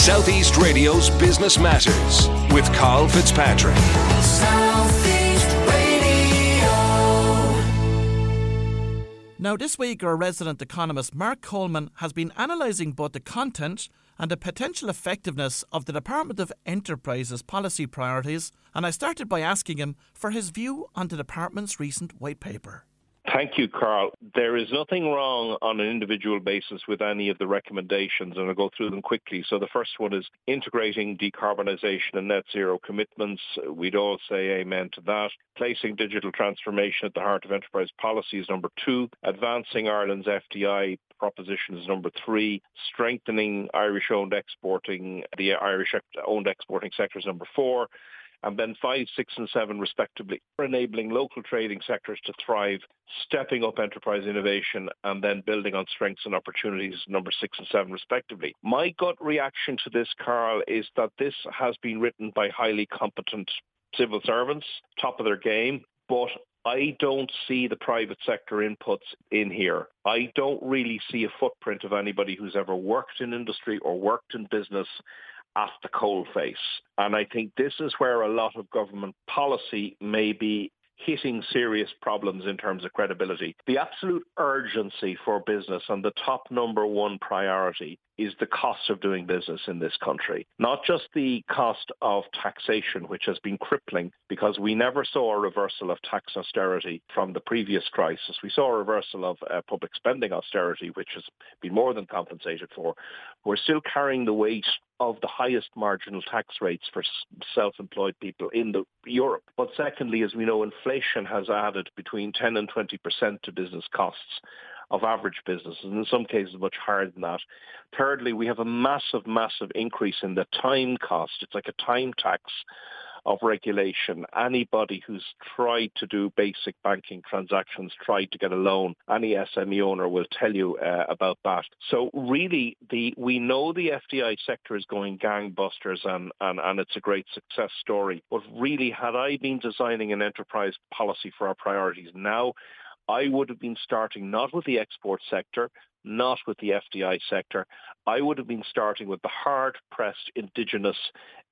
Southeast Radio's Business Matters with Carl Fitzpatrick. Southeast Radio. Now, this week, our resident economist Mark Coleman has been analysing both the content and the potential effectiveness of the Department of Enterprise's policy priorities, and I started by asking him for his view on the department's recent white paper. Thank you, Carl. There is nothing wrong on an individual basis with any of the recommendations, and I'll go through them quickly. So the first one is integrating decarbonisation and net zero commitments. We'd all say amen to that. Placing digital transformation at the heart of enterprise policy is number two. Advancing Ireland's FDI proposition is number three. Strengthening Irish-owned exporting, the Irish-owned exporting sector is number four and then five, six and seven respectively, enabling local trading sectors to thrive, stepping up enterprise innovation and then building on strengths and opportunities, number six and seven respectively. My gut reaction to this, Carl, is that this has been written by highly competent civil servants, top of their game, but I don't see the private sector inputs in here. I don't really see a footprint of anybody who's ever worked in industry or worked in business at the coalface. And I think this is where a lot of government policy may be hitting serious problems in terms of credibility. The absolute urgency for business and the top number one priority is the cost of doing business in this country. Not just the cost of taxation, which has been crippling because we never saw a reversal of tax austerity from the previous crisis. We saw a reversal of uh, public spending austerity, which has been more than compensated for. We're still carrying the weight of the highest marginal tax rates for self-employed people in the, Europe. But secondly, as we know, inflation has added between 10 and 20% to business costs of average businesses, and in some cases much higher than that. Thirdly, we have a massive, massive increase in the time cost. It's like a time tax of regulation. Anybody who's tried to do basic banking transactions, tried to get a loan, any SME owner will tell you uh, about that. So really, the we know the FDI sector is going gangbusters and, and, and it's a great success story. But really, had I been designing an enterprise policy for our priorities now, I would have been starting not with the export sector, not with the FDI sector. I would have been starting with the hard-pressed indigenous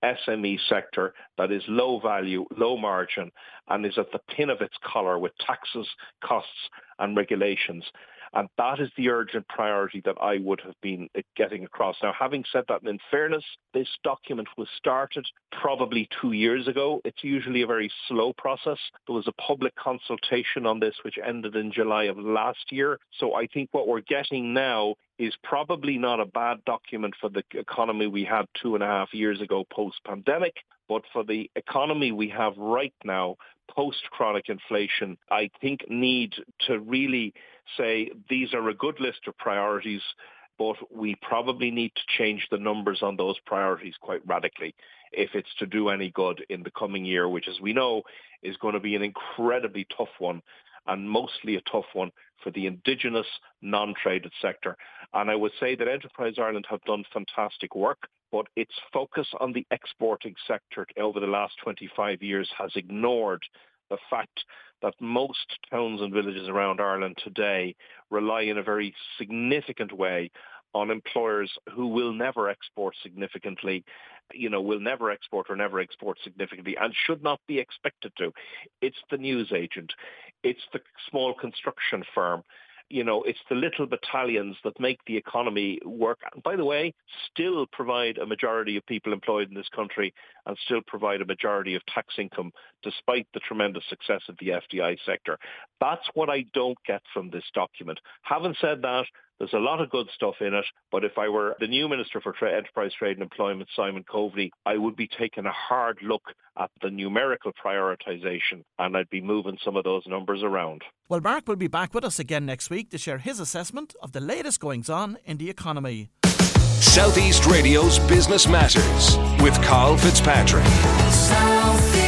SME sector that is low value, low margin, and is at the pin of its collar with taxes, costs and regulations. And that is the urgent priority that I would have been uh, getting across. Now, having said that, in fairness, this document was started probably two years ago. It's usually a very slow process. There was a public consultation on this which ended in July of last year. So I think what we're getting now is probably not a bad document for the economy we had two and a half years ago post-pandemic, but for the economy we have right now post-chronic inflation, I think need to really say these are a good list of priorities, but we probably need to change the numbers on those priorities quite radically if it's to do any good in the coming year, which as we know is going to be an incredibly tough one and mostly a tough one for the indigenous non-traded sector. And I would say that Enterprise Ireland have done fantastic work, but its focus on the exporting sector over the last 25 years has ignored the fact that most towns and villages around Ireland today rely in a very significant way on employers who will never export significantly, you know, will never export or never export significantly and should not be expected to. It's the news agent. It's the small construction firm you know, it's the little battalions that make the economy work. And by the way, still provide a majority of people employed in this country and still provide a majority of tax income despite the tremendous success of the FDI sector. That's what I don't get from this document. Having said that, there's a lot of good stuff in it, but if I were the new Minister for Tra- Enterprise, Trade and Employment, Simon Coveney, I would be taking a hard look at the numerical prioritisation and I'd be moving some of those numbers around. Well, Mark will be back with us again next week to share his assessment of the latest goings on in the economy. Southeast Radio's Business Matters with Carl Fitzpatrick. South